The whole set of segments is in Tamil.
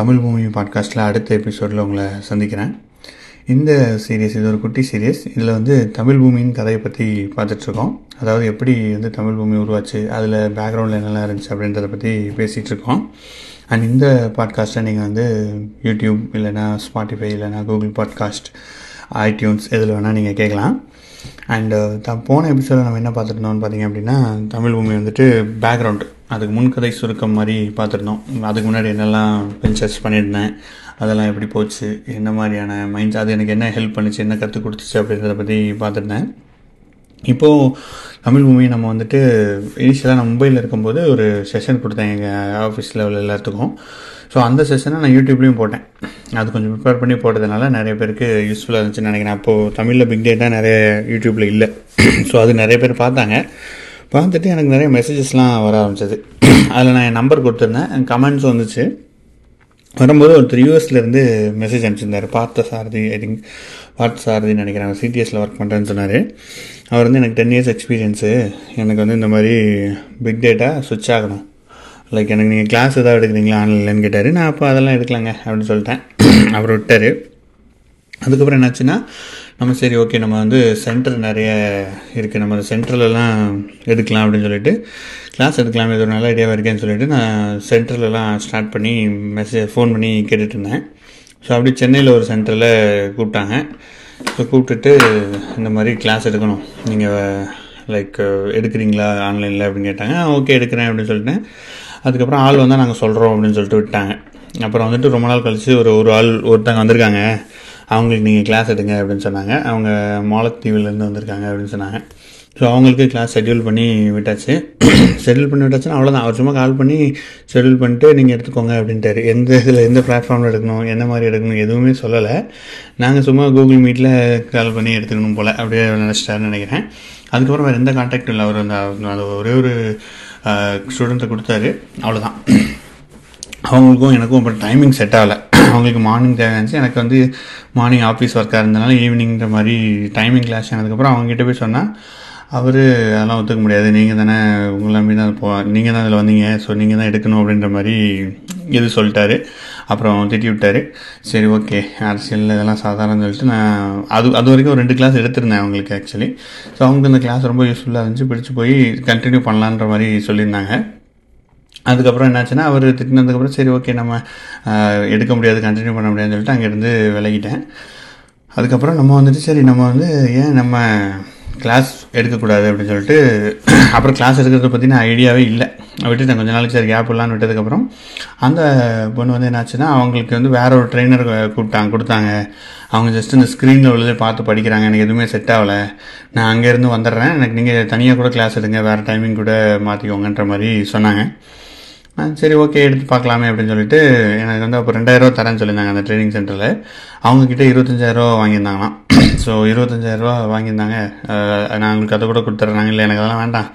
தமிழ் மூவி பாட்காஸ்ட்டில் அடுத்த எபிசோடில் உங்களை சந்திக்கிறேன். இந்த சீரியஸ் இது ஒரு குட்டி சீரியஸ் இதில் வந்து தமிழ் பூமியின் கதையை பற்றி பார்த்துட்ருக்கோம். அதாவது எப்படி வந்து தமிழ் பூமி உருவாச்சு அதில் பேக்ரவுண்டில் என்னெல்லாம் இருந்துச்சு அப்படின்றத பற்றி பேசிகிட்ருக்கோம் அண்ட் இந்த பாட்காஸ்ட்டை நீங்கள் வந்து யூடியூப் இல்லைனா ஸ்பாட்டிஃபை இல்லைனா கூகுள் பாட்காஸ்ட் ஐடியூன்ஸ் எதில் வேணால் நீங்கள் கேட்கலாம். அண்டு த போன எபிசோடில் நம்ம என்ன பார்த்துருந்தோம்னு பார்த்தீங்க அப்படின்னா தமிழ் பூமி வந்துட்டு பேக்ரவுண்டு அதுக்கு முன்கதை சுருக்கம் மாதிரி பார்த்துருந்தோம். அதுக்கு முன்னாடி என்னெல்லாம் வெஞ்சர்ஸ் பண்ணியிருந்தேன். அதெல்லாம் எப்படி போச்சு என்ன மாதிரியான மைண்ட்ஸ் அது எனக்கு என்ன ஹெல்ப் பண்ணிச்சு என்ன கற்றுக் கொடுத்துச்சு அப்படின்றத பற்றி பார்த்துருந்தேன். இப்போது தமிழ் பூமி நம்ம வந்துட்டு இனிஷியலாக நான் மும்பையில் இருக்கும்போது ஒரு செஷன் கொடுத்தேன் எங்கள் ஆஃபீஸ் லெவலில் எல்லாத்துக்கும். ஸோ அந்த செஷனை நான் யூடியூப்லேயும் போட்டேன். அது கொஞ்சம் ப்ரிப்பேர் பண்ணி போட்டதுனால நிறைய பேருக்கு யூஸ்ஃபுல்லாக இருந்துச்சுன்னு நினைக்கிறேன். அப்போது தமிழில் பிக் டேட்டா நிறைய யூடியூப்பில் இல்லை. ஸோ அது நிறைய பேர் பார்த்தாங்க. பார்த்துட்டு எனக்கு நிறைய மெசேஜஸ்லாம் வர ஆரம்பிச்சது. அதில் நான் என் நம்பர் கொடுத்துருந்தேன். கமெண்ட்ஸ் வந்துச்சு. வரும்போது ஒருத்தர் யூஎஸ்லேருந்து மெசேஜ் அனுப்பிச்சிருந்தார். பார்த்த சாரதி ஐ திங்க் பார்த்த சாரதின்னு நினைக்கிறேன். சிடிஎஸில் ஒர்க் பண்ணுறேன்னு சொன்னார். அவர் வந்து எனக்கு டென் இயர்ஸ் எக்ஸ்பீரியன்ஸு எனக்கு வந்து இந்த மாதிரி பிக் டேட்டா சுவிட்ச் ஆகணும். லைக் எனக்கு நீங்கள் கிளாஸ் எதாவது எடுக்கிறீங்களா? ஆன்லைன்லன்னு கேட்டார். நான் அப்போ அதெல்லாம் எடுக்கலாங்க அப்படின்னு சொல்லிட்டேன். அவர் விட்டார். அதுக்கப்புறம் என்னாச்சுன்னா நம்ம சரி ஓகே நம்ம வந்து சென்டர் நிறைய இருக்குது நம்ம சென்டர்லலாம் எடுக்கலாம் அப்படின்னு சொல்லிட்டு கிளாஸ் எடுக்கலாம் இது ஒரு நல்ல ஐடியாவாக இருக்கேன்னு சொல்லிட்டு நான் சென்டர்லலாம் ஸ்டார்ட் பண்ணி மெசேஜ் ஃபோன் பண்ணி கேட்டுட்டு இருந்தேன். ஸோ அப்படி சென்னையில் ஒரு சென்டரில் கூப்பிட்டாங்க. ஸோ கூப்பிட்டுட்டு இந்த மாதிரி கிளாஸ் எடுக்கணும். நீங்கள் லைக் எடுக்கிறீங்களா ஆன்லைனில் அப்படின்னு கேட்டாங்க. ஓகே எடுக்கிறேன் அப்படின்னு சொல்லிட்டேன் அதுக்கப்புறம் ஆள் வந்தால் நாங்கள் சொல்கிறோம் அப்படின்னு சொல்லிட்டு விட்டாங்க. அப்புறம் வந்துட்டு ரொம்ப நாள் கழித்து ஒரு ஒரு ஆள் ஒருத்தங்க வந்திருக்காங்க. அவங்களுக்கு நீங்கள் கிளாஸ் எடுங்க அப்படின்னு சொன்னாங்க. அவங்க மாலத்தீவுலேருந்து வந்திருக்காங்க அப்படின்னு சொன்னாங்க. ஸோ அவங்களுக்கு கிளாஸ் ஷெட்யூல் பண்ணி விட்டாச்சு. ஷெட்யூல் பண்ணி விட்டாச்சுன்னா அவ்வளோதான் அவர் சும்மா கால் பண்ணி ஷெட்யூல் பண்ணிட்டு நீங்கள் எடுத்துக்கோங்க அப்படின்ட்டாரு. எந்த இதில் எந்த பிளாட்ஃபார்மில் எடுக்கணும் என்ன மாதிரி எடுக்கணும் எதுவுமே சொல்லலை. நாங்கள் சும்மா கூகுள் மீட்டில் கால் பண்ணி எடுத்துக்கணும் போல். அப்படியே நினச்சிட்டாருன்னு நினைக்கிறேன். அதுக்கப்புறம் வேறு எந்த கான்டாக்டும் இல்லை. அவர் அந்த ஒரே ஒரு ஸ்டூடெண்ட்டை கொடுத்தாரு. அவ்வளோதான் அவங்களுக்கும் எனக்கும் அப்புறம் டைமிங் செட் ஆகலை. அவங்களுக்கு மார்னிங் தேவை இருந்துச்சு எனக்கு வந்து மார்னிங் ஆஃபீஸ் ஒர்க்காக இருந்தனால ஈவினிங்கிற மாதிரி டைமிங் கிளாஸ் ஆனதுக்கப்புறம் அவங்ககிட்ட போய் சொன்னால் அவர் அதெல்லாம் ஒத்துக்க முடியாது. நீங்கள் தானே உங்களை நம்பி தான் போ நீங்கள் தான் அதில் வந்தீங்க. ஸோ நீங்கள் தான் எடுக்கணும் அப்படின்ற மாதிரி இது சொல்லிட்டாரு. அப்புறம் திட்டி விட்டார். சரி ஓகே அரசியல் இதெல்லாம் சாதாரண சொல்லிட்டு நான் அது அது வரைக்கும் ஒரு ரெண்டு கிளாஸ் எடுத்திருந்தேன் அவங்களுக்கு ஆக்சுவலி ஸோ அவங்களுக்கு அந்த கிளாஸ் ரொம்ப யூஸ்ஃபுல்லாக இருந்துச்சு. பிடிச்சி போய் கண்டினியூ பண்ணலான்ற மாதிரி சொல்லியிருந்தாங்க. அதுக்கப்புறம் என்னாச்சுன்னா அவர் திட்டினதுக்கப்புறம் சரி ஓகே நம்ம எடுக்க முடியாது கண்டினியூ பண்ண முடியாதுன்னு சொல்லிட்டு அங்கேருந்து விலகிட்டேன். அதுக்கப்புறம் நம்ம வந்துட்டு சரி நம்ம வந்து ஏன் நம்ம கிளாஸ் எடுக்கக்கூடாது அப்படின்னு சொல்லிட்டு அப்புறம் கிளாஸ் எடுக்கிறத பற்றின ஐடியாவே இல்லை. விட்டுட்டேன். கொஞ்ச நாளைக்கு சரி கேப் இல்லான்னு விட்டதுக்கப்புறம் அந்த பொண்ணு வந்து என்னாச்சுன்னா அவங்களுக்கு வந்து வேற ஒரு ட்ரெயினர் கூப்பிட்டாங்க கொடுத்தாங்க. அவங்க ஜஸ்ட் இந்த ஸ்க்ரீனில் உள்ளதே பார்த்து படிக்கிறாங்க. எனக்கு எதுவுமே செட் ஆகலை. நான் அங்கேருந்து வந்துடுறேன். எனக்கு நீங்கள் தனியாக கூட கிளாஸ் எடுங்க. வேறு டைமிங் கூட மாற்றிக்கோங்கன்ற மாதிரி சொன்னாங்க. சரி ஓகே எடுத்து பார்க்கலாமே அப்படின்னு சொல்லிட்டு எனக்கு வந்து அப்போ ரெண்டாயிரரூவா தரேன்னு சொல்லியிருந்தாங்க அந்த ட்ரைனிங் சென்டரில் அவங்கக்கிட்ட இருபத்தஞ்சாயிரரூவா வாங்கியிருந்தாங்களாம். ஸோ இருபத்தஞ்சாயிரரூவா வாங்கியிருந்தாங்க. நான் உங்களுக்கு அதை கூட கொடுத்துட்றாங்க இல்லை எனக்கு அதெல்லாம் வேண்டாம்.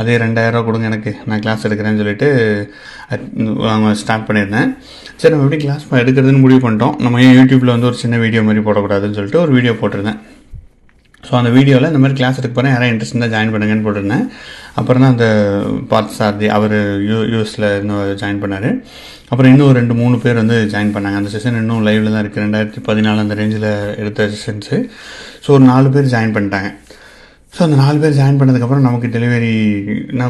அதே ரெண்டாயிரரூவா கொடுங்க எனக்கு. நான் கிளாஸ் எடுக்கிறேன்னு சொல்லிட்டு அவங்க ஸ்டார்ட் பண்ணியிருந்தேன். சரி நம்ம எப்படி கிளாஸ் எடுக்கிறதுன்னு முடிவு பண்ணிட்டோம். நம்ம ஏன் யூடியூப்பில் வந்து ஒரு சின்ன வீடியோ மாதிரி போடக்கூடாதுன்னு சொல்லிட்டு ஒரு வீடியோ போட்டிருந்தேன். ஸோ அந்த வீடியோவில் இந்த மாதிரி கிளாஸ் எடுக்க போகிறேன் யாராவது இன்ட்ரெஸ்ட் இருந்தால் ஜாயின் பண்ணுங்கன்னு போட்டிருந்தேன். அப்புறம் தான் அந்த பார்த் சாரதி அவர் யூ யூஎஸில் இன்னும் ஜாயின் பண்ணார். அப்புறம் இன்னும் ஒரு ரெண்டு மூணு பேர் வந்து ஜாயின் பண்ணாங்க. அந்த செஷன் இன்னும் லைவில் தான் இருக்குது ரெண்டாயிரத்தி பதினாலு அந்த ரேஞ்சில் எடுத்த செஷன்ஸு ஸோ ஒரு நாலு பேர் ஜாயின் பண்ணிட்டாங்க. ஸோ அந்த நாலு பேர் ஜாயின் பண்ணதுக்கப்புறம் நமக்கு டெலிவரி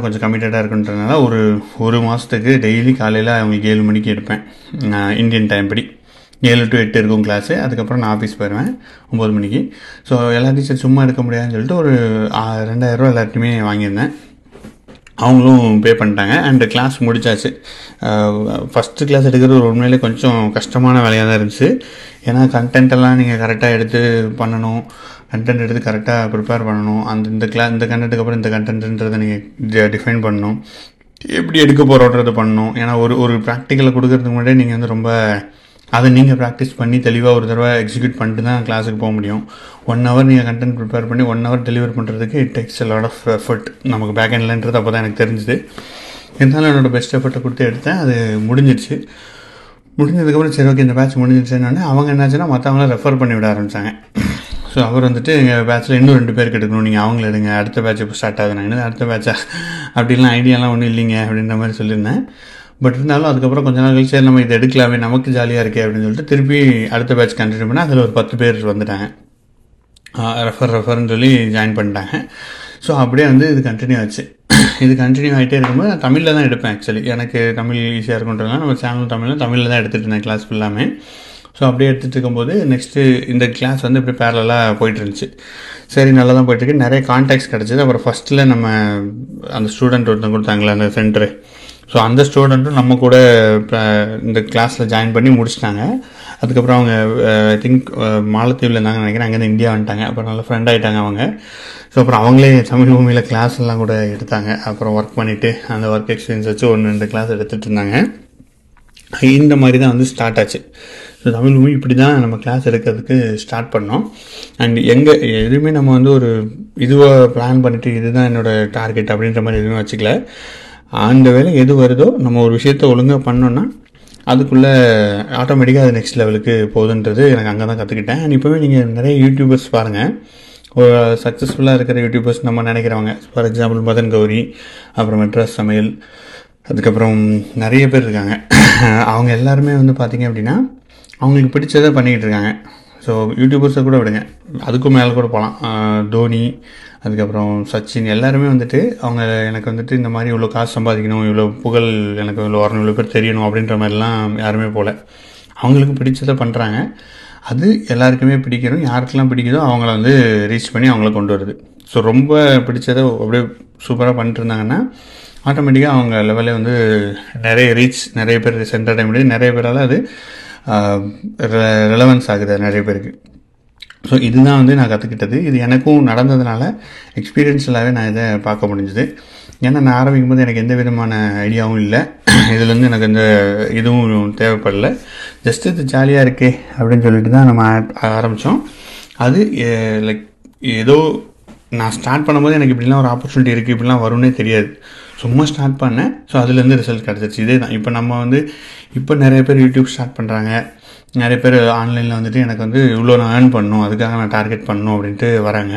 கொஞ்சம் கமிட்டடாக இருக்குன்றதுனால ஒரு ஒரு மாதத்துக்கு டெய்லி காலையில் அவங்களுக்கு ஏழு மணிக்கு எடுப்பேன். இந்தியன் டைம் படி. ஏழு டு எட்டு இருக்கும் கிளாஸு அதுக்கப்புறம் நான் ஆஃபீஸ் போயிடுவேன் ஒம்பது மணிக்கு. ஸோ எல்லா டீச்சர் சும்மா எடுக்க முடியாதுன்னு சொல்லிட்டு ஒரு ரெண்டாயிரரூவா எல்லாத்தையுமே வாங்கியிருந்தேன். அவங்களும் பே பண்ணிட்டாங்க. அண்டு கிளாஸ் முடிச்சாச்சு. ஃபஸ்ட்டு கிளாஸ் எடுக்கிறது ஒரு உண்மையிலே கொஞ்சம் கஷ்டமான வேலையாக தான் இருந்துச்சு. ஏன்னா கண்டென்ட்டெல்லாம் நீங்கள் கரெக்டாக எடுத்து பண்ணணும். கண்டென்ட் எடுத்து கரெக்டாக ப்ரிப்பேர் பண்ணணும். அந்த இந்த கிளா இந்த கண்டென்ட்டுக்கு அப்புறம் இந்த கண்டென்ட்ன்றதை நீங்கள் டிஃபைன் பண்ணணும். எப்படி எடுக்க போகிறோன்றது பண்ணணும். ஏன்னா ஒரு ஒரு ப்ராக்டிக்கலை கொடுக்கறதுக்கு முன்னாடியே நீங்கள் வந்து ரொம்ப அதை நீங்கள் ப்ராக்டிஸ் பண்ணி தெளிவாக ஒரு தடவை எக்ஸிக்யூட் பண்ணிட்டு தான் கிளாஸுக்கு போக முடியும். ஒன் ஹவர் நீங்கள் கண்டென்ட் ப்ரிப்பேர் பண்ணி ஒன் ஹவர் டெலிவர் பண்ணுறதுக்கு it takes a lot of effort நமக்கு பேக் எண்ட்லன்றது அப்போ தான் எனக்கு தெரிஞ்சுது. இருந்தாலும் என்னோடய பெஸ்ட் எஃபர்ட்டை கொடுத்து எடுத்தேன். அது முடிஞ்சிடுச்சு. முடிஞ்சதுக்கப்புறம் சரி ஓகே இந்த பேட்ச் முடிஞ்சிடுச்சுன்னு அவங்க என்னாச்சுன்னா மற்றவங்கள ரெஃபர் பண்ணி விட ஆரம்பித்தாங்க ஸோ அவர் வந்துட்டு எங்கள் பேட்சில் இன்னும் ரெண்டு பேருக்கு எடுக்கணும். நீங்கள் அவங்கள எடுங்க. அடுத்த பேட்ச் இப்போ ஸ்டார்ட் ஆகுது நான் அடுத்த பேட்சா அப்படிலாம் ஐடியாலாம் ஒன்றும் இல்லைங்க அப்படின்ற மாதிரி சொல்லியிருந்தேன். பட் இருந்தாலும் அதுக்கப்புறம் கொஞ்ச நாள் கழிச்சு நம்ம இதை எடுக்கலாமே நமக்கு ஜாலியாக இருக்கே அப்படின்னு சொல்லிட்டு திருப்பி அடுத்த பேட்ச் கண்டினியூ பண்ணால் அதில் ஒரு பத்து பேர் வந்துட்டாங்க. ரெஃபர் ரெஃபர்னு சொல்லி ஜாயின் பண்ணிட்டாங்க. ஸோ அப்படியே வந்து இது கண்டினியூ ஆச்சு. இது கண்டினியூ ஆகிட்டே இருக்கும்போது நான் தமிழில் தான் எடுப்பேன் ஆக்சுவலி எனக்கு தமிழ் ஈஸியாக இருக்குன்றதுனால நம்ம சேனல் தமிழில் தமிழில் தான் எடுத்துகிட்டு இருந்தேன் கிளாஸ் ஃபுல்லாமே ஸோ அப்படியே எடுத்துகிட்டு இருக்கும்போது நெக்ஸ்ட்டு இந்த கிளாஸ் வந்து இப்படி பேரலாக போயிட்டு இருந்துச்சு. சரி நல்லா தான் போயிட்டுருக்கு நிறைய கான்டாக்ட்ஸ் கிடச்சிது. அப்புறம் ஃபஸ்ட்டில் நம்ம அந்த ஸ்டூடெண்ட் ஒருத்தன் கொடுத்தாங்களே அந்த சென்டரு ஸோ அந்த ஸ்டூடெண்ட்டும் நம்ம கூட இந்த கிளாஸில் ஜாயின் பண்ணி முடிச்சிட்டாங்க. அதுக்கப்புறம் அவங்க uh, ஐ திங்க் uh, மாலத்தீவில் இருந்தாங்க நினைக்கிறேன். அங்கேருந்து இந்தியா வந்துட்டாங்க. அப்புறம் நல்ல ஃப்ரெண்ட் ஆகிட்டாங்க அவங்க. ஸோ அப்புறம் அவங்களே தமிழ் பூமியில் கிளாஸ் எல்லாம் கூட எடுத்தாங்க. அப்புறம் ஒர்க் பண்ணிவிட்டு அந்த ஒர்க் எக்ஸ்பீரியன்ஸ் வச்சு ஒன்று ரெண்டு கிளாஸ் எடுத்துகிட்டு இருந்தாங்க. இந்த மாதிரி தான் வந்து ஸ்டார்ட் ஆச்சு. ஸோ தமிழ் மூவி இப்படி தான் நம்ம கிளாஸ் எடுக்கிறதுக்கு ஸ்டார்ட் பண்ணோம். அண்ட் எங்கே எதுவுமே நம்ம வந்து ஒரு இதுவாக பிளான் பண்ணிவிட்டு இதுதான் என்னோடய டார்கெட் அப்படின்ற மாதிரி எதுவுமே வச்சுக்கல. அந்த வேலை எது வருதோ நம்ம ஒரு விஷயத்த ஒழுங்காக பண்ணோன்னா அதுக்குள்ளே ஆட்டோமேட்டிக்காக அது நெக்ஸ்ட் லெவலுக்கு போகுதுன்றது எனக்கு அங்கே தான் கற்றுக்கிட்டேன் அண்ட் இப்போவே நீங்கள் நிறைய யூடியூபர்ஸ் பாருங்கள் ஒரு சக்ஸஸ்ஃபுல்லாக இருக்கிற யூடியூபர்ஸ் நம்ம நினைக்கிறவங்க. ஃபார் எக்ஸாம்பிள் மதன் கௌரி அப்புறம் மெட்ராஸ் சமையல் அதுக்கப்புறம் நிறைய பேர் இருக்காங்க. அவங்க எல்லாருமே வந்து பார்த்திங்க அப்படின்னா அவங்களுக்கு பிடிச்சதை பண்ணிக்கிட்டு இருக்காங்க. ஸோ யூடியூபர்ஸை கூட விடுங்க. அதுக்கும் மேலே கூட போகலாம் தோனி அதுக்கப்புறம் சச்சின் எல்லாருமே வந்துட்டு அவங்க எனக்கு வந்துட்டு இந்த மாதிரி இவ்வளோ காசு சம்பாதிக்கணும் இவ்வளோ புகழ் எனக்கு இவ்வளோ வரணும் இவ்வளோ பேர் தெரியணும் அப்படின்ற மாதிரிலாம் யாருமே போகல அவங்களுக்கு பிடிச்சதை பண்ணுறாங்க அது எல்லாருக்குமே பிடிக்கணும். யாருக்கெல்லாம் பிடிக்குதோ அவங்கள வந்து ரீச் பண்ணி அவங்கள கொண்டு வருது. ஸோ ரொம்ப பிடிச்சதை அப்படியே சூப்பராக பண்ணிட்டு இருந்தாங்கன்னா ஆட்டோமேட்டிக்காக அவங்க லெவலில் வந்து நிறைய ரீச் நிறைய பேர் சென்டர் முடியுது நிறைய பேரால் அது ரெலவன்ஸ் ஆகுது நிறைய பேருக்கு. ஸோ இதுதான் வந்து நான் கற்றுக்கிட்டது இது எனக்கும் நடந்ததுனால எக்ஸ்பீரியன்ஸ்லாகவே நான் இதை பார்க்க முடிஞ்சுது. ஏன்னா நான் ஆரம்பிக்கும் போது எனக்கு எந்த விதமான ஐடியாவும் இல்லை. இதுலேருந்து எனக்கு எந்த இதுவும் தேவைப்படல. ஜஸ்ட் இது ஜாலியாக இருக்கே அப்படின்னு சொல்லிட்டு தான் நம்ம ஆரம்பித்தோம் அது லைக் ஏதோ நான் ஸ்டார்ட் பண்ணும்போது எனக்கு இப்படிலாம் ஒரு ஆப்பர்ச்சுனிட்டி இருக்குது இப்படிலாம் வரும்னே தெரியாது. சும்மா ஸ்டார்ட் பண்ணேன். ஸோ அதுலேருந்து ரிசல்ட் கிடச்சிருச்சு இதே தான் இப்போ நம்ம வந்து இப்போ நிறைய பேர் யூடியூப் ஸ்டார்ட் பண்ணுறாங்க நிறைய பேர் ஆன்லைனில் வந்துட்டு எனக்கு வந்து இவ்வளோ நான் ஏர்ன் பண்ணணும் அதுக்காக நான் டார்கெட் பண்ணணும் அப்படின்ட்டு வராங்க.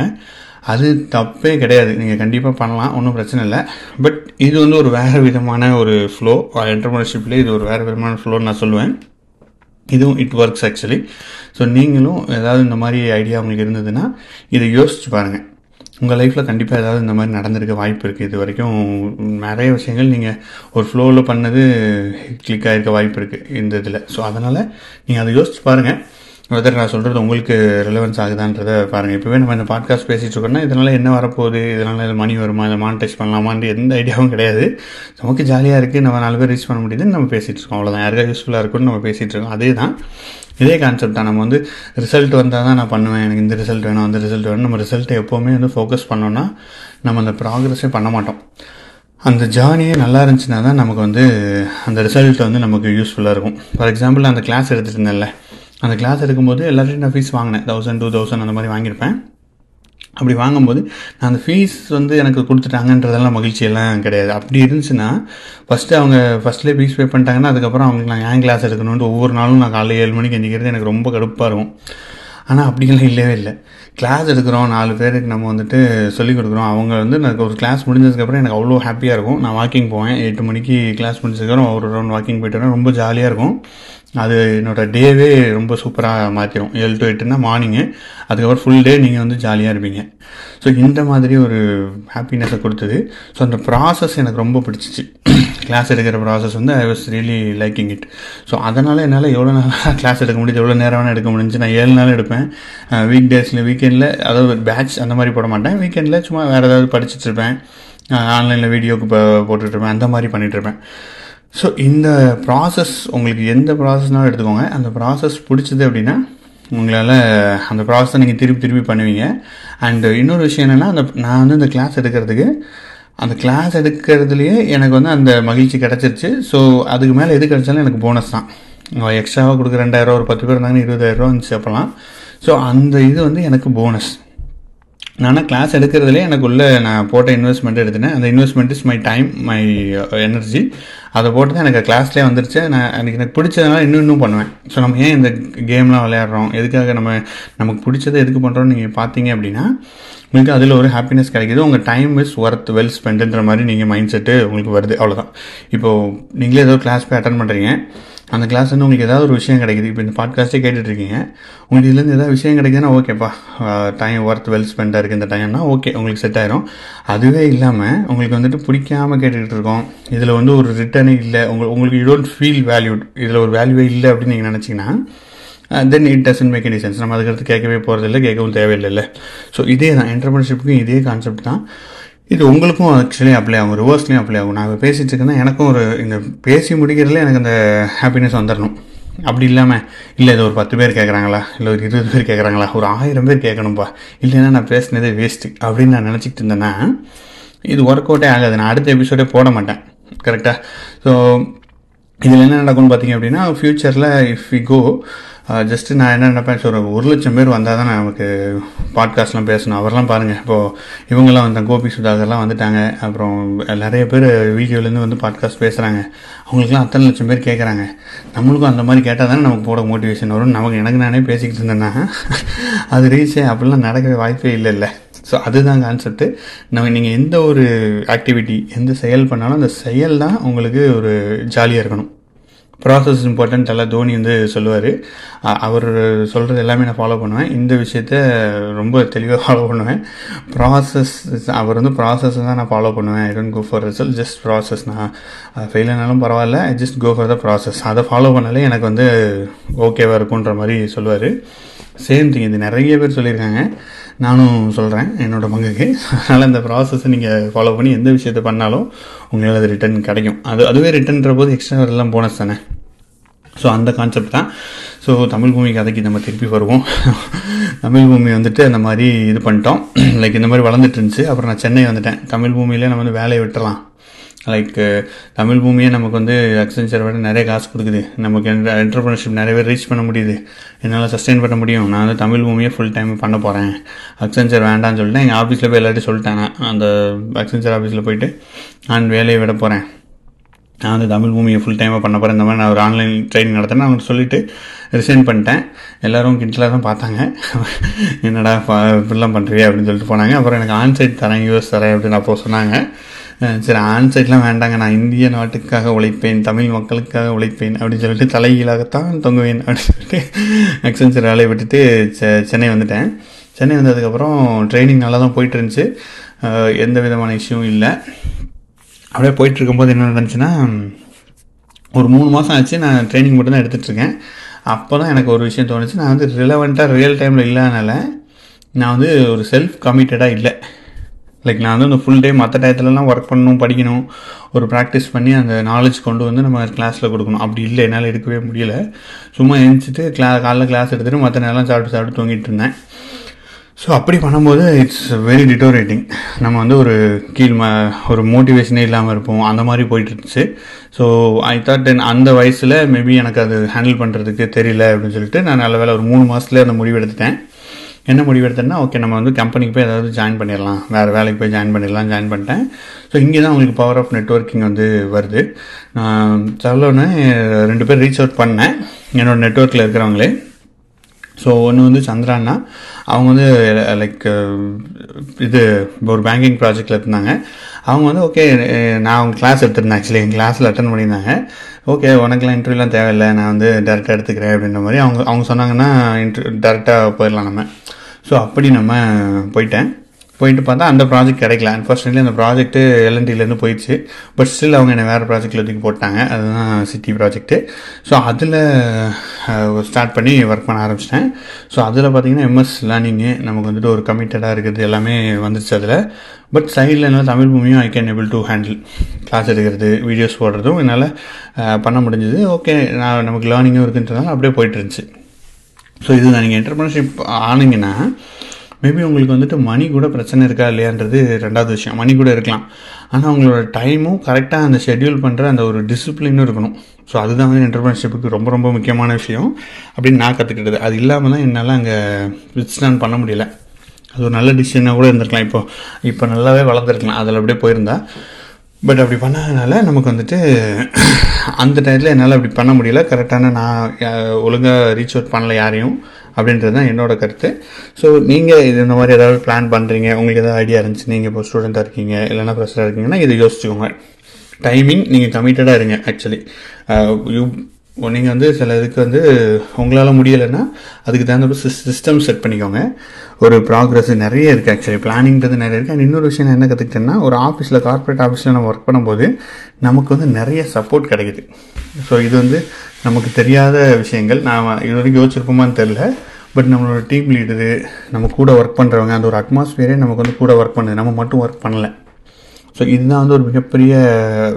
அது தப்பே கிடையாது. நீங்கள் கண்டிப்பாக பண்ணலாம். ஒன்றும் பிரச்சனை இல்லை. பட் இது வந்து ஒரு வேறு விதமான ஒரு ஃப்ளோ என்டர்பிரினர்ஷிப்லேயே இது ஒரு வேறு விதமான ஃப்ளோன்னு நான் சொல்லுவேன். இதுவும் இட் ஒர்க்ஸ் ஆக்சுவலி ஸோ நீங்களும் ஏதாவது இந்த மாதிரி ஐடியா உங்களுக்கு இருந்ததுன்னா இதை யோசிச்சு பாருங்கள் உங்கள் லைஃப்பில் கண்டிப்பாக ஏதாவது இந்த மாதிரி நடந்திருக்க வாய்ப்பு இருக்குது இது வரைக்கும் நிறைய விஷயங்கள் நீங்கள் ஒரு ஃப்ளோவில் பண்ணது கிளிக் ஆகிருக்க வாய்ப்பு இருக்குது இந்த இதில். ஸோ அதனால் நீங்கள் அதை யோசிச்சு பாருங்கள் வெதர் நான் சொல்கிறது உங்களுக்கு ரிலவன்ஸ் ஆகுதான்றதை பாருங்கள் இப்போவே நம்ம இந்த பாட்காஸ்ட் பேசிகிட்டு இருக்கோம்னா இதனால் என்ன வரப்போகுது? இதனால் இது மணி வருமா? இதை மானிட்டைஸ் பண்ணலாமான்னு எந்த ஐடியாவும் கிடையாது. நமக்கு ஜாலியாக இருக்குது நம்ம நாலு பேர் ரீச் பண்ண முடியுதுன்னு நம்ம பேசிகிட்டு இருக்கோம். அவ்வளோதான் யாருக்காவது யூஸ்ஃபுல்லாக இருக்குன்னு நம்ம பேசிகிட்டு இருக்கோம். அதே தான் இதே கான்செப்ட் தான். நம்ம வந்து ரிசல்ட் வந்தால் தான் நான் பண்ணுவேன். எனக்கு இந்த ரிசல்ட் வேணும் அந்த ரிசல்ட் வேணும். நம்ம ரிசல்ட்டை எப்போவுமே வந்து ஃபோக்கஸ் பண்ணோன்னா நம்ம அந்த ப்ராக்ரஸே பண்ண மாட்டோம். அந்த ஜேர்னியே நல்லா இருந்துச்சுன்னா தான் நமக்கு வந்து அந்த ரிசல்ட் வந்து நமக்கு யூஸ்ஃபுல்லாக இருக்கும். ஃபார் எக்ஸாம்பிள் அந்த கிளாஸ் எடுத்துகிட்டு இருந்தேன்ல. அந்த கிளாஸ் எடுக்கும்போது எல்லாத்தையும் நான் ஃபீஸ் வாங்கினேன். தௌசண்ட் டூ தௌசண்ட் அந்த மாதிரி வாங்கியிருப்பேன். அப்படி வாங்கும்போது நான் அந்த ஃபீஸ் வந்து எனக்கு கொடுத்துட்டாங்கன்றதெல்லாம் மகிழ்ச்சியெல்லாம் கிடையாது. அப்படி இருந்துச்சுன்னா ஃபஸ்ட்டு அவங்க ஃபஸ்ட்லேயே ஃபீஸ் பே பண்ணிட்டாங்கன்னா அதுக்கப்புறம் அவங்களுக்கு நான் ஏன் கிளாஸ் எடுக்கணுன்ட்டு ஒவ்வொரு நாளும் நான் காலையில் ஏழு மணிக்கு எந்திக்கிறது எனக்கு ரொம்ப கடுப்பாக இருக்கும். ஆனால் அப்படிலாம் இல்லவே இல்லை. கிளாஸ் எடுக்கிறோம் நாலு பேருக்கு நம்ம வந்துட்டு சொல்லிக் கொடுக்குறோம். அவங்க வந்து எனக்கு ஒரு கிளாஸ் முடிஞ்சதுக்கப்புறம் எனக்கு அவ்வளோ ஹாப்பியாக இருக்கும். நான் வாக்கிங் போவேன். எட்டு மணிக்கு கிளாஸ் முடிஞ்சதுக்கப்புறம் ஒரு ரவுண்ட் வாக்கிங் போய்ட்டு வரேன் ரொம்ப ஜாலியாக இருக்கும். அது என்னோடய டேவே ரொம்ப சூப்பராக மாற்றிடும் ஏழு டு எட்டுனா மார்னிங்கு அதுக்கப்புறம் ஃபுல் டே நீங்கள் வந்து ஜாலியாக இருப்பீங்க. ஸோ இந்த மாதிரி ஒரு ஹாப்பினஸை கொடுத்தது. ஸோ அந்த ப்ராசஸ் எனக்கு ரொம்ப பிடிச்சிச்சு. கிளாஸ் எடுக்கிற ப்ராசஸ் வந்து I was really liking it so அதனால் என்னால் எவ்வளோ நாளாக கிளாஸ் எடுக்க முடியுது எவ்வளோ நேரம் வேணால் எடுக்க முடிஞ்சு நான் ஏழு நாள் எடுப்பேன். வீக் டேஸில் வீக்கெண்டில் அதாவது பேட்ச் அந்த மாதிரி போட மாட்டேன். வீக்கெண்டில் சும்மா வேறு ஏதாவது படிச்சுட்ருப்பேன் ஆன்லைனில் வீடியோக்கு போட்டுட்ருப்பேன் அந்த மாதிரி பண்ணிகிட்ருப்பேன் ஸோ இந்த ப்ராசஸ் உங்களுக்கு எந்த ப்ராசஸ்னாலும் எடுத்துக்கோங்க. அந்த ப்ராசஸ் பிடிச்சது அப்படின்னா உங்களால் அந்த ப்ராசஸை நீங்கள் திருப்பி திருப்பி பண்ணுவீங்க. அண்டு இன்னொரு விஷயம் என்னென்னா அந்த நான் வந்து இந்த கிளாஸ் எடுக்கிறதுக்கு அந்த கிளாஸ் எடுக்கிறதுலையே எனக்கு வந்து அந்த மகிழ்ச்சி கிடச்சிருச்சு. ஸோ அதுக்கு மேலே எது கிடச்சாலும் எனக்கு போனஸ் தான். எக்ஸ்ட்ராவாக கொடுக்குற ரெண்டாயிரம் ஒரு பத்து பேர் இருந்தாங்கன்னா இருபதாயிரரூவா இருந்துச்சு அப்போலாம். ஸோ அந்த இது வந்து எனக்கு போனஸ் நான் கிளாஸ் எடுக்கிறதுலே எனக்குள்ளே நான் போட்ட இன்வெஸ்ட்மெண்ட் எடுத்தினேன் அந்த investment is my time my energy அதை போட்டு தான் எனக்கு கிளாஸ்லேயே வந்துருச்சு. நான் எனக்கு எனக்கு பிடிச்சதுனால இன்னும் இன்னும் பண்ணுவேன். ஸோ நம்ம ஏன் இந்த கேம்லாம் விளையாடுறோம்? எதுக்காக நம்ம நமக்கு பிடிச்சதை எதுக்கு பண்ணுறோம்னு நீங்கள் பார்த்தீங்க அப்படின்னா உங்களுக்கு அதில் ஒரு ஹாப்பினஸ் கிடைக்கிது. உங்கள் டைம் இஸ் ஒர்த் வெல் ஸ்பெண்டுன்ற மாதிரி நீங்கள் மைண்ட் செட்டு உங்களுக்கு வருது. அவ்வளோதான் இப்போது நீங்களே ஏதோ கிளாஸ் போய் அட்டன் பண்ணுறீங்க அந்த கிளாஸ்லேருந்து வந்து உங்களுக்கு ஏதாவது ஒரு விஷயம் கிடைக்குது. இப்போ இந்த பாட்காஸ்ட்டே கேட்டுட்ருக்கீங்க. உங்களுக்கு இதுலேருந்து ஏதாவது விஷயம் கிடைக்குதுன்னா ஓகேப்பா டைம் ஒர்த் வெல் ஸ்பெண்டாக இருக்குது இந்த டைம்னா ஓகே உங்களுக்கு செட் ஆயிரும். அதுவே இல்லாமல் உங்களுக்கு வந்துட்டு பிடிக்காம கேட்டுக்கிட்டு இருக்கோம் இதில் வந்து ஒரு ரிட்டர்னே இல்லை. உங்களுக்கு உங்களுக்கு யூ டோன்ட் ஃபீல் வேல்யூட் இதில் ஒரு வேல்யூவே இல்லை அப்படின்னு நீங்கள் நினச்சிங்கன்னா then it doesn't make any sense நம்ம அதுக்கடுத்து கேட்கவே போகிறதில்ல கேட்கவும் தேவையில்லைல்ல. ஸோ இதே தான் என்டர்பிரினர்ஷிப்புக்கும் இதே கான்செப்ட் தான். இது உங்களுக்கும் ஆக்சுவலி அப்ளை ஆகும் ரிவர்ஸ்லேயும் அப்ளை ஆகும். நான் இப்போ பேசிகிட்டு இருக்கேன்னா எனக்கும் ஒரு இந்த பேசி முடிக்கிறதுல எனக்கு அந்த ஹாப்பினஸ் வந்துடணும் அப்படி இல்லாமல் இல்லை இது ஒரு பத்து பேர் கேட்குறாங்களா இல்லை ஒரு இருபது பேர் கேட்குறாங்களா ஒரு ஆயிரம் பேர் கேட்கணும்ப்பா இல்லைன்னா நான் பேசினதே வேஸ்ட்டு அப்படின்னு நான் நினச்சிக்கிட்டு இருந்தேன்னா இது ஒர்க் அவுட்டே ஆகாது. நான் அடுத்த எபிசோடே போட மாட்டேன். கரெக்டாக ஸோ இதில் என்ன நடக்கும்னு பார்த்தீங்க அப்படின்னா ஃப்யூச்சரில் இஃப் வி கோ ஜஸ்ட்டு நான் என்ன நினைப்பேன் ஒரு ஒரு லட்சம் பேர் வந்தால் தான் நமக்கு பாட்காஸ்ட்லாம் பேசணும். அவரெல்லாம் பாருங்கள் இப்போது இவங்கெல்லாம் வந்தாங்க கோபி சுதாகர்லாம் வந்துட்டாங்க. அப்புறம் நிறைய பேர் வீடியோலேருந்து வந்து பாட்காஸ்ட் பேசுகிறாங்க அவங்களுக்குலாம் அத்தனை லட்சம் பேர் கேட்குறாங்க நம்மளுக்கும் அந்த மாதிரி கேட்டால் தானே நமக்கு போட மோட்டிவேஷன் வரும். நமக்கு எனக்கு நானே பேசிக்கிட்டு இருந்தேன்னா அது ரீச்சே அப்படிலாம் நடக்கவே வாய்ப்பே இல்லை இல்லை. ஸோ அதுதான் கான்செப்ட்டு நம்ம நீங்கள் எந்த ஒரு ஆக்டிவிட்டி எந்த செயல் பண்ணாலும் அந்த செயல் தான் உங்களுக்கு ஒரு ஜாலியாக இருக்கணும். ப்ராசஸ் இம்பார்ட்டன்ட் எல்லாம் தோனி வந்து சொல்லுவார். அவர் சொல்கிறது எல்லாமே நான் ஃபாலோ பண்ணுவேன். இந்த விஷயத்த ரொம்ப தெளிவாக ஃபாலோ பண்ணுவேன். ப்ராசஸ் அவர் வந்து ப்ராசஸ் தான் நான் ஃபாலோ பண்ணுவேன். I don't go for result just process நான் ஃபெயில் ஆனாலும் பரவாயில்ல. I just go for the process அதை ஃபாலோ பண்ணாலே எனக்கு வந்து ஓகேவாக இருக்குன்ற மாதிரி சொல்லுவார். சேம் திங் இது நிறைய பேர் சொல்லியிருக்காங்க. நானும் சொல்கிறேன் என்னோடய பங்குக்கு அதனால் இந்த ப்ராசஸை நீங்கள் ஃபாலோ பண்ணி எந்த விஷயத்தை பண்ணாலும் உங்களால் அது ரிட்டன் கிடைக்கும். அது அதுவே ரிட்டன்ற போது எக்ஸ்ட்ரா எல்லாம் போனஸ் தானே? ஸோ அந்த கான்செப்ட் தான். ஸோ தமிழ் பூமி கதைக்கு நம்ம திருப்பி வருவோம். தமிழ் பூமி வந்துட்டு அந்த மாதிரி இது பண்ணிட்டோம். லைக் இந்த மாதிரி வளர்ந்துட்டு இருந்துச்சு. அப்புறம் நான் சென்னை வந்துட்டேன். தமிழ் பூமியிலே நம்ம வந்து வேலையை விட்டுறலாம். லைக் uh, தமிழ் பூமியே நமக்கு வந்து அக்சென்ச்சர் விட நிறைய காசு கொடுக்குது. நமக்கு என்டர்பிரினர்ஷிப் நிறைய பேர் ரீச் பண்ண முடியுது. என்னால் சஸ்டெயின் பண்ண முடியும். நான் வந்து தமிழ் பூமியை ஃபுல் டைம் பண்ண போகிறேன் அக்சென்ச்சர் வேண்டாம்னு சொல்லிட்டு எங்கள் ஆஃபீஸில் போய் எல்லாத்தையும் சொல்லிட்டேன். அந்த அக்சென்ச்சர் ஆஃபீஸில் போயிட்டு நான் வேலையை விட போகிறேன் நான் வந்து தமிழ் பூமியை ஃபுல் டைமாக பண்ண போகிறேன் இந்த மாதிரி நான் ஒரு ஆன்லைன் ட்ரைனிங் நடத்தினேன். அவங்க சொல்லிவிட்டு ரிசைன் பண்ணிட்டேன். எல்லோரும் கிண்டலாக தான் பார்த்தாங்க. என்னடா இப்படிலாம் பண்ணுறியா அப்படின்னு சொல்லிட்டு போனாங்க. அப்புறம் எனக்கு ஆன்சைட் தரேன் யூஎஸ் தரேன் அப்படின்னு அப்போ சொன்னாங்க. சரி ஆன்சைட்லாம் வேண்டாங்க. நான் இந்திய நாட்டுக்காக உழைப்பேன் தமிழ் மக்களுக்காக உழைப்பேன் அப்படின்னு சொல்லிட்டு தலைகீழாகத்தான் தொங்குவேன் அப்படின்னு சொல்லிட்டு அக்சென்சர் வேலையை விட்டுட்டு சென்னை வந்துட்டேன். சென்னை வந்ததுக்கப்புறம் ட்ரைனிங் நல்லா தான் போயிட்டு இருந்துச்சு எந்த விதமான இஷ்யூவும் இல்லை. அப்படியே போயிட்டு இருக்கும்போது என்ன நடந்துச்சுன்னா ஒரு மூணு மாதம் ஆச்சு நான் ட்ரைனிங் மட்டும் தான் எடுத்துகிட்ருக்கேன் அப்போ தான் எனக்கு ஒரு விஷயம் தோணுச்சு. நான் வந்து ரிலவெண்ட்டாக ரியல் டைமில் இல்லாதனால நான் வந்து ஒரு செல்ஃப் கமிட்டடாக இல்லை. லைக் நான் வந்து அந்த ஃபுல் டே மற்ற டயத்துலலாம் ஒர்க் பண்ணணும் படிக்கணும் ஒரு ப்ராக்டிஸ் பண்ணி அந்த நாலேஜ் கொண்டு வந்து நம்ம கிளாஸில் கொடுக்கணும். அப்படி இல்லை என்னால் எடுக்கவே முடியல. சும்மா எழுந்திச்சிட்டு கிளா காலைல கிளாஸ் எடுத்துகிட்டு மற்ற நேரம் சாப்பிட்டு சாப்பிட்டு தூங்கிட்டு இருந்தேன். ஸோ அப்படி பண்ணும்போது இட்ஸ் வெரி டிட்டோரேட்டிங் நம்ம வந்து ஒரு கீழ் ம ஒரு மோட்டிவேஷனே இல்லாமல் இருப்போம். அந்த மாதிரி போயிட்டு இருந்துச்சு. ஸோ ஐ தாட் தென் அந்த வயசில் மேபி எனக்கு அது ஹேண்டில் பண்ணுறதுக்கு தெரியல அப்படின்னு சொல்லிட்டு நான் நல்ல வேலை ஒரு மூணு மாதத்துல அந்த முடிவு எடுத்துட்டேன். என்ன முடிவு எடுத்தேன்னா ஓகே நம்ம வந்து கம்பெனிக்கு போய் ஏதாவது ஜாயின் பண்ணிடலாம். வேறு வேலைக்கு போய் ஜாயின் பண்ணிடலாம் ஜாயின் பண்ணிட்டேன். ஸோ இங்கே தான் உங்களுக்கு பவர் ஆஃப் நெட்ஒர்க்கிங் வந்து வருது. நான் சொல்லணுன்னு ரெண்டு பேர் ரீச் அவுட் பண்ணேன். என்னோடய நெட்ஒர்க்கில் இருக்கிறவங்களே. ஸோ ஒன்று வந்து சந்திரான்னா அவங்க வந்து லைக் இது ஒரு பேங்கிங் ப்ராஜெக்டில் இருந்தாங்க. அவங்க வந்து ஓகே நான் அவங்க கிளாஸ் எடுத்திருந்தேன் ஆக்சுவலி என் கிளாஸில் அட்டன் பண்ணியிருந்தாங்க. ஓகே உனக்குலாம் இன்டர்வியூலாம் தேவையில்லை நான் வந்து டேரெக்டாக எடுத்துக்கிறேன் அப்படின்ற மாதிரி அவங்க அவங்க சொன்னாங்கன்னா இன்டர் டேரெக்டாக போயிடலாம் நம்ம. ஸோ அப்படி நம்ம போயிட்டேன். போயிட்டு பார்த்தா அந்த ப்ராஜெக்ட் கிடைக்கல. அன்ஃபார்ச்சுனேட்லி அந்த ப்ராஜெக்ட்டு எல்என்டிலேருந்து போயிடுச்சு. பட் ஸ்டில் அவங்க என்னை வேறு ப்ராஜெக்டில் தூக்கி போட்டாங்க. அதுதான் சிட்டி ப்ராஜெக்ட்டு ஸோ அதில் ஸ்டார்ட் பண்ணி ஒர்க் பண்ண ஆரம்பிச்சிட்டேன். ஸோ அதில் பார்த்தீங்கன்னா எம்எஸ் லேர்னிங்கு நமக்கு வந்துட்டு ஒரு கமிட்டடாக இருக்கிறது எல்லாமே வந்துருச்சு அதில். பட் சைடில் என்னால் தமிழ் பூமியும் I can able to handle class எடுக்கிறது வீடியோஸ் போடுறதும் என்னால் பண்ண முடிஞ்சது. ஓகே நான் நமக்கு லேர்னிங்கும் இருக்குன்றதுனால அப்படியே போயிட்டு இருந்துச்சு. ஸோ இது நீங்கள் என்டர்பிரினர்ஷிப் ஆனீங்கன்னா மேபி உங்களுக்கு வந்துட்டு மணி கூட பிரச்சனை இருக்கா இல்லையான்றது ரெண்டாவது விஷயம். மணி கூட இருக்கலாம். ஆனால் உங்களோட டைமும் கரெக்டாக அந்த ஷெட்யூல் பண்ணுற அந்த ஒரு டிசிப்ளினும் இருக்கணும். ஸோ அதுதான் வந்து என்டர்பிரினர்ஷிப்புக்கு ரொம்ப ரொம்ப முக்கியமான விஷயம். அப்படின்னு நான் கற்றுக்கிட்டது அது இல்லாமல் தான் என்னால் அங்கே வித்ஸ்டாண்ட் பண்ண முடியல. அது ஒரு நல்ல டிசிஷனாக கூட இருந்திருக்கலாம். இப்போ இப்போ நல்லாவே வளர்ந்துருக்கலாம். அதில் அப்படியே போயிருந்தா. பட் அப்படி பண்ணாதனால நமக்கு வந்துட்டு அந்த டயத்தில் என்னால் அப்படி பண்ண முடியல. கரெக்டான நான் ஒழுங்காக ரீச் அவுட் பண்ணல யாரையும். அப்படின்றது தான் என்னோட கருத்து. ஸோ நீங்கள் இது இந்த மாதிரி ஏதாவது பிளான் பண்ணுறீங்க உங்களுக்கு ஏதாவது ஐடியா இருந்துச்சு நீங்கள் இப்போ ஸ்டூடெண்ட்டாக இருக்கீங்க இல்லைனா ப்ரெஷராக இருக்கீங்கன்னா இதை யோசிச்சுக்கோங்க. டைமிங் நீங்கள் கமிட்டடாக இருங்க ஆக்சுவலி யூ uh, நீங்கள் வந்து சில இதுக்கு வந்து உங்களால் முடியலைன்னா அதுக்கு தகுந்த சிஸ்டம் செட் பண்ணிக்கோங்க. ஒரு ப்ராக்ரஸ் நிறைய இருக்குது ஆக்சுவலி பிளானிங்கிறது நிறைய இருக்குது அண்ட் இன்னொரு விஷயம் நான் என்ன கற்றுக்கிட்டேன்னா ஒரு ஆஃபீஸில் கார்ப்பரேட் ஆஃபீஸில் நம்ம ஒர்க் பண்ணும்போது நமக்கு வந்து நிறைய சப்போர்ட் கிடைக்குது. ஸோ இது வந்து நமக்கு தெரியாத விஷயங்கள். நான் இது வரைக்கும் யோசிச்சிருப்போமான்னு தெரில பட் நம்மளோட டீம் லீடரு நம்ம கூட ஒர்க் பண்ணுறவங்க அந்த ஒரு அட்மாஸ்பியரே நமக்கு வந்து கூட ஒர்க் பண்ணுது. நம்ம மட்டும் ஒர்க் பண்ணலை. ஸோ இதுதான் வந்து ஒரு மிகப்பெரிய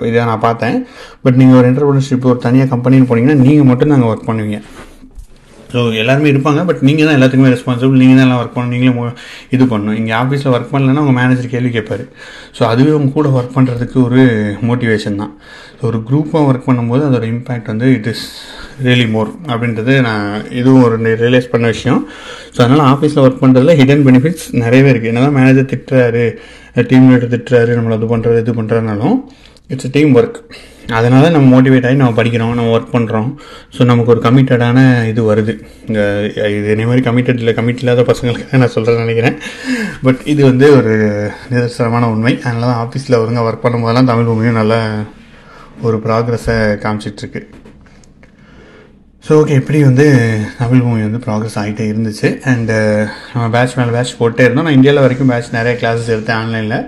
இதாக நான் பார்த்தேன். பட் நீங்கள் ஒரு என்டர்பிரினர்ஷிப் ஒரு தனியாக கம்பெனின்னு போனீங்கன்னா நீங்கள் மட்டும் நாங்கள் ஒர்க் பண்ணுவீங்க. ஸோ எல்லாருமே இருப்பாங்க பட் நீங்கள் தான் எல்லாத்துக்குமே ரெஸ்பான்சிபிள் நீங்கள் தான் எல்லாம் ஒர்க் பண்ணணும். நீங்களும் இது பண்ணணும். இங்கே ஆஃபீஸில் ஒர்க் பண்ணலன்னா உங்கள் மேனேஜர் கேள்வி கேட்பாரு. ஸோ அதுவே உங்க கூட ஒர்க் பண்ணுறதுக்கு ஒரு மோட்டிவேஷன் தான். ஸோ ஒரு குரூப்பாக ஒர்க் பண்ணும்போது அதோட இம்பேக்ட் வந்து இட் இஸ் ரியலி மோர் அப்படின்றது நான் இதுவும் ஒரு ரியலைஸ் பண்ண விஷயம். ஸோ அதனால் ஆஃபீஸில் ஒர்க் பண்ணுறதுல ஹிடன் பெனிஃபிட்ஸ் நிறையவே இருக்குது என்ன தான் மேனேஜர் திட்டுறாரு டீம் லீடர் திட்டுறாரு நம்மளை அது பண்ணுறது இது பண்ணுறதுனாலும் இட்ஸ் டீம் ஒர்க் அதனால் நம்ம மோட்டிவேட் ஆகி நம்ம படிக்கிறோம் நம்ம ஒர்க் பண்ணுறோம் ஸோ நமக்கு ஒரு கமிட்டடான இது வருது. இந்த இது இதே மாதிரி கமிட்டட் இல்லை கமிட் இல்லாத பசங்களுக்கு நான் சொல்கிறேன்னு நினைக்கிறேன். பட் இது வந்து ஒரு நிதர்சனமான உண்மை. அதனால தான் ஆஃபீஸில் ஒருங்க ஒர்க் பண்ணும்போதெல்லாம் தமிழ் பூமியும் நல்லா ஒரு ப்ராக்ரஸை காமிச்சிட்ருக்கு. ஸோ ஓகே இப்படி வந்து தமிழ் மூவி வந்து ப்ராக்ரஸ் ஆகிட்டே இருந்துச்சு. அண்டு நம்ம பேட்ச் மேலே பேட்ச் போட்டே இருந்தோம். நான் இந்தியாவில் வரைக்கும் பேட்ச் நிறைய கிளாஸஸ் எடுத்தேன் ஆன்லைனில்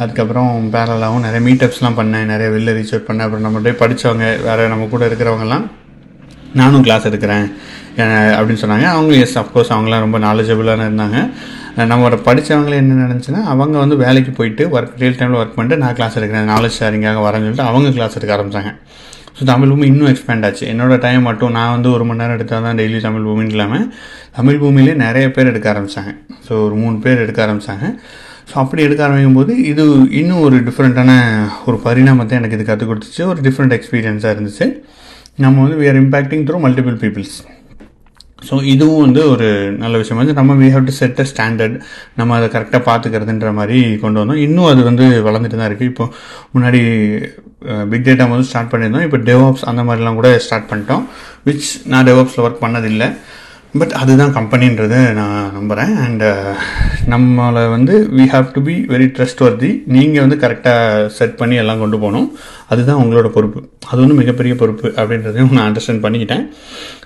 அதுக்கப்புறம் பேரலாகவும் நிறைய மீட்டப்ஸ்லாம் பண்ணேன் நிறைய வெளில ரீச் அவுட் பண்ணேன். அப்புறம் நம்ம படித்தவங்க வேறு நம்ம கூட இருக்கிறவங்கலாம் நானும் கிளாஸ் எடுக்கிறேன் அப்படின்னு சொன்னாங்க. அவங்க எஸ் அஃப்கோர்ஸ் அவங்களாம் ரொம்ப நாலேஜபிளான இருந்தாங்க. நம்மளோட படித்தவங்களே என்ன நினச்சுன்னா அவங்க வந்து வேலைக்கு போயிட்டு ஒர்க் ரியல் டைமில் ஒர்க் பண்ணிட்டு நான் கிளாஸ் எடுக்கிறேன் நாலேஜ் ஷேரிங்காக வரேன்னு சொல்லிட்டு அவங்க கிளாஸ் எடுக்க ஆரம்பிச்சாங்க. ஸோ தமிழ் பூமி இன்னும் எக்ஸ்பேண்ட் ஆச்சு. என்னோட டைம் மட்டும் நான் வந்து ஒரு மணி நேரம் எடுத்தால் தான் டெய்லி தமிழ் பூமின்னு இல்லாமல் தமிழ் பூமியிலே நிறைய பேர் எடுக்க ஆரம்பித்தாங்க ஸோ ஒரு மூணு பேர் எடுக்க ஆரம்பித்தாங்க ஸோ அப்படி எடுக்க ஆரம்பிக்கும் போது இது இன்னும் ஒரு டிஃப்ரெண்ட்டான ஒரு பரிணாமத்தை எனக்கு இது கற்றுக் கொடுத்துச்சு. ஒரு டிஃப்ரெண்ட் எக்ஸ்பீரியன்ஸாக இருந்துச்சு. நம்ம வந்து we are impacting through multiple peoples so இதுவும் வந்து ஒரு நல்ல விஷயம் வந்து நம்ம we have to set a standard நம்ம அதை கரெக்டாக பார்த்துக்கிறதுன்ற மாதிரி கொண்டு வந்தோம். இன்னும் அது வந்து வளர்ந்துட்டு தான் இருக்குது இப்போ முன்னாடி பிக் டேட்டா வந்து ஸ்டார்ட் பண்ணியிருந்தோம். இப்போ டெவாப்ஸ் அந்த மாதிரிலாம் கூட ஸ்டார்ட் பண்ணிட்டோம். விச் நான் டெவாப்ஸில் ஒர்க் பண்ணதில்லை. பட் அதுதான் கம்பெனின்றதை நான் நம்புகிறேன் அண்டு uh, நம்மளை வந்து we have to be very trustworthy நீங்கள் வந்து கரெக்டாக செட் பண்ணி எல்லாம் கொண்டு போகணும். அதுதான் உங்களோட பொறுப்பு. அது வந்து மிகப்பெரிய பொறுப்பு அப்படின்றதையும் நான் அண்டர்ஸ்டாண்ட் பண்ணிக்கிட்டேன்.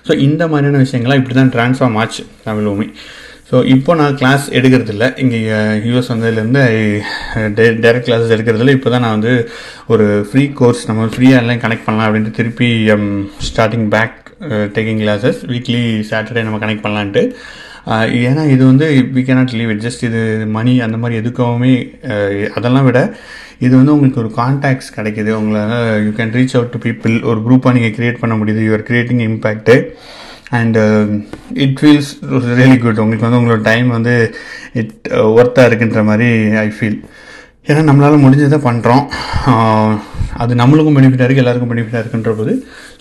ஸோ இந்த மாதிரியான விஷயங்கள்லாம் இப்படி தான் ட்ரான்ஸ்ஃபார்ம் ஆச்சு தமிழ் பூமி. ஸோ இப்போ நான் கிளாஸ் எடுக்கிறதில்ல. இங்கே யூஎஸ் uh, வந்ததுலேருந்து uh, டைரக்ட் கிளாஸஸ் எடுக்கிறதில்ல. இப்போ தான் நான் வந்து ஒரு ஃப்ரீ கோர்ஸ் நம்ம ஃப்ரீயாக எல்லாம் கனெக்ட் பண்ணலாம் அப்படின்ட்டு திருப்பி um, starting back taking classes weekly Saturday நம்ம கனெக்ட் பண்ணலான்ட்டு. Uh, ஏன்னா இது வந்து we cannot leave it just இது மணி அந்த மாதிரி எதுக்காகவுமே uh, அதெல்லாம் விட இது வந்து உங்களுக்கு ஒரு கான்டாக்ட்ஸ் கிடைக்குது. உங்களால் you can reach out to people ஒரு குரூப்பாக நீங்கள் கிரியேட் பண்ண முடியுது. You are creating impact and it feels really good உங்களுக்கு வந்து உங்களோட டைம் வந்து இட் ஒர்த்தாக uh, இருக்குன்ற மாதிரி ஐ ஃபீல் ஏன்னா நம்மளால் முடிஞ்சதை பண்ணுறோம் அது நம்மளுக்கும் பெனிஃபிட்டாக இருக்குது எல்லாருக்கும் பெனிஃபிட்டாக இருக்குன்ற போது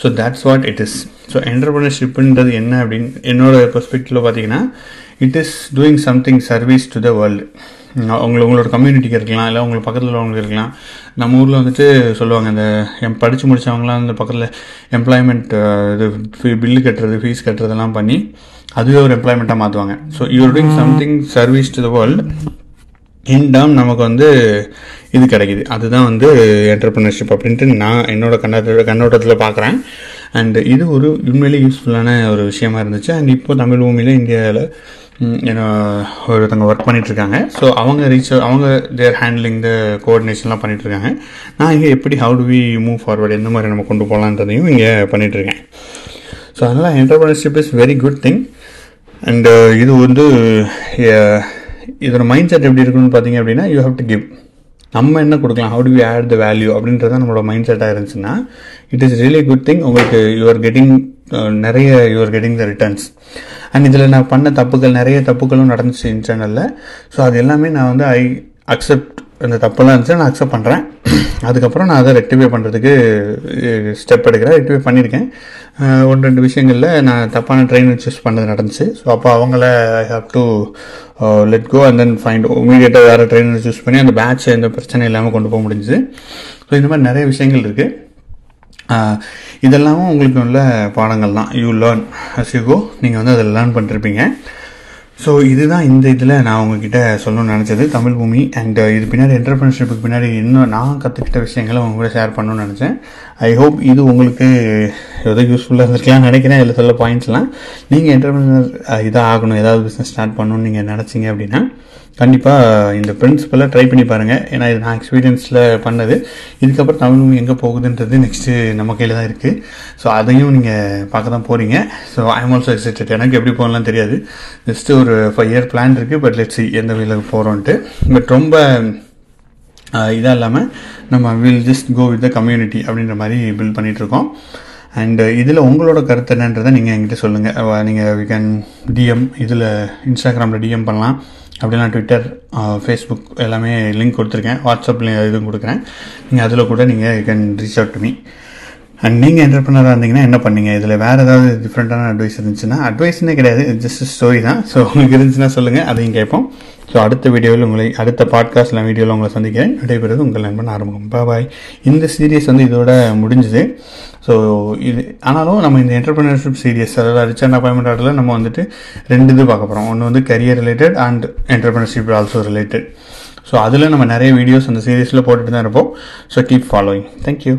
so that's what it is so என்டர்பிரினர்ஷிப்ன்றது என்ன அப்படின்னு என்னோட பெர்ஸ்பெக்டிவில் பார்த்தீங்கன்னா it is doing something service to the world உங்களை உங்களோட கம்யூனிட்டிக்கு இருக்கலாம் இல்லை உங்களுக்கு பக்கத்தில் உள்ளவங்களுக்கு இருக்கலாம். நம்ம ஊரில் வந்துட்டு சொல்லுவாங்க இந்த எம் படித்து முடித்தவங்களாம் இந்த பக்கத்தில் எம்ப்ளாய்மெண்ட் இது பில்லு கட்டுறது ஃபீஸ் கட்டுறதெல்லாம் பண்ணி அதுவே ஒரு எம்ப்ளாய்மெண்ட்டாக மாற்றுவாங்க so you are doing something service to the world இன்டம் நமக்கு வந்து இது கிடைக்குது. அதுதான் வந்து என்டர்பிரினர்ஷிப் அப்படின்ட்டு நான் என்னோட கண்ணோட்ட கண்ணோட்டத்தில் பார்க்குறேன். அண்டு இது ஒரு உண்மையிலே யூஸ்ஃபுல்லான ஒரு விஷயமா இருந்துச்சு. அண்ட் இப்போ தமிழ் பூமியில் இந்தியாவில் ஏன்னா ஒருத்தவங்க ஒர்க் பண்ணிகிட்ருக்காங்க ஸோ அவங்க ரீச் அவங்க தேர் ஹேண்ட்லிங் த கோஆர்டினேஷன்லாம் பண்ணிகிட்ருக்காங்க நான் இங்கே எப்படி how to we move forward எந்த மாதிரி நம்ம கொண்டு போகலான்றதையும் இங்கே பண்ணிகிட்ருக்கேன் ஸோ அதனால் entrepreneurship is very good thing and இது வந்து இதோட மைண்ட் செட் எப்படி இருக்குன்னு பார்த்தீங்க அப்படின்னா யூ ஹேவ் டு கிவ் நம்ம என்ன கொடுக்கலாம்? How to we add the value அப்படின்றது தான் நம்மளோட மைண்ட் செட்டாக இருந்துச்சுன்னா it is really good thing உங்களுக்கு யூஆர் கெட்டிங் uh, நிறைய you are getting the returns and இதில் நான் பண்ண தப்புகள் நிறைய தப்புகளும் நடந்துச்சு இன்டர்னலில் ஸோ அது எல்லாமே நான் வந்து ஐ அக்செப்ட் இந்த தப்பெல்லாம் இருந்துச்சு நான் அக்செப்ட் பண்ணுறேன் அதுக்கப்புறம் நான் அதை ரெக்டிஃபை பண்ணுறதுக்கு ஸ்டெப் எடுக்கிறேன். ரெக்டிஃபை பண்ணியிருக்கேன். ஒன்று ரெண்டு விஷயங்களில் நான் தப்பான ட்ரெயின் சூஸ் பண்ணது நடந்துச்சு. ஸோ அப்போ அவங்கள I have to let go and then find இமீடியட்டாக வேறு ட்ரெயினை சூஸ் பண்ணி அந்த பேட்ச் எந்த பிரச்சனை இல்லாமல் கொண்டு போக முடிஞ்சுது. ஸோ இந்த மாதிரி நிறைய விஷயங்கள் இருக்குது இதெல்லாமும் உங்களுக்கு உள்ள பாடங்கள் தான் you learn as you go நீங்கள் வந்து அதை லேர்ன் பண்ணிருப்பீங்க. ஸோ இதுதான் இந்த இதில் நான் உங்ககிட்ட சொல்லணும்னு நினச்சது தமிழ் பூமி அண்ட் uh, இது பின்னாடி என்டர்பிரினர்ஷிப்புக்கு பின்னாடி இன்னும் நான் கற்றுக்கிட்ட விஷயங்களை உங்க கூட ஷேர் பண்ணணும்னு நினச்சேன். ஐ ஹோப் இது உங்களுக்கு ஏதோ யூஸ்ஃபுல்லாக இருந்திருக்கலாம் நினைக்கிறேன். இதில் சொல்ல பாயிண்ட்ஸ்லாம் நீங்கள் என்டர்பிரினர் இதாக ஆகணும். ஏதாவது பிஸ்னஸ் ஸ்டார்ட் பண்ணணும்னு நீங்கள் நினச்சிங்க அப்படின்னா கண்டிப்பாக இந்த பிரின்சிபலை ட்ரை பண்ணி பாருங்கள் ஏன்னா இது நான் எக்ஸ்பீரியன்ஸில் பண்ணது. இதுக்கப்புறம் தமிழ் மூவி எங்கே போகுதுன்றது நெக்ஸ்ட்டு நம்ம கையில் தான் இருக்குது ஸோ அதையும் நீங்கள் பார்க்க தான் போகிறீங்க ஸோ ஐம் ஆல்சோ எக்ஸைட்டட் எனக்கு எப்படி போகலாம் தெரியாது. ஜஸ்ட்டு ஒரு ஃபைவ் இயர் பிளான் இருக்குது பட் லெட்ஸ் எந்த வழியில் போகிறோன்ட்டு பட் ரொம்ப இதாக இல்லாமல் நம்ம will just go with the community அப்படின்ற மாதிரி பில்ட் பண்ணிகிட்ருக்கோம் அண்டு இதில் உங்களோட கருத்து என்னன்றதை நீங்கள் என்கிட்ட சொல்லுங்கள் நீங்கள் வி கேன் டிஎம் இதில் இன்ஸ்டாகிராமில் டிஎம் பண்ணலாம். அப்படின்னா ட்விட்டர் ஃபேஸ்புக் எல்லாமே லிங்க் கொடுத்துருக்கேன். வாட்ஸ்அப்பில் இதுவும் கொடுக்குறேன். நீங்கள் அதில் கூட நீங்கள் you can reach out to me and நீங்கள் என்டர்பிரினராக இருந்தீங்கன்னா என்ன பண்ணீங்க? இதில் வேறு ஏதாவது டிஃப்ரெண்ட்டான அட்வைஸ் இருந்துச்சுன்னா அட்வைஸ்னே கிடையாது. ஜஸ்ட் ஸ்டோரி தான். ஸோ உங்களுக்கு இருந்துச்சுன்னா சொல்லுங்கள் அதையும் கேட்போம். ஸோ அடுத்த வீடியோவில் உங்களை அடுத்த பாட்காஸ்டில் வீடியோவில் உங்களை சந்திக்கிறேன். விடைபெறுவது உங்கள் நண்பன் ஆரம்பம் பாய் இந்த சீரியஸ் வந்து இதோட முடிஞ்சுது. ஸோ இது ஆனாலும் நம்ம இந்த என்டர்பிரினர்ஷிப் சீரியஸ் அதாவது ரிச்சர்ன் அப்பாயின்மெண்ட் ஆர்டரில் நம்ம வந்துட்டு ரெண்டு இது பார்க்க போகிறோம் ஒன்று வந்து career related and entrepreneurship also related so அதில் நம்ம நிறைய வீடியோஸ் அந்த சீரியஸில் போட்டுட்டு தான் இருப்போம். So keep following thank you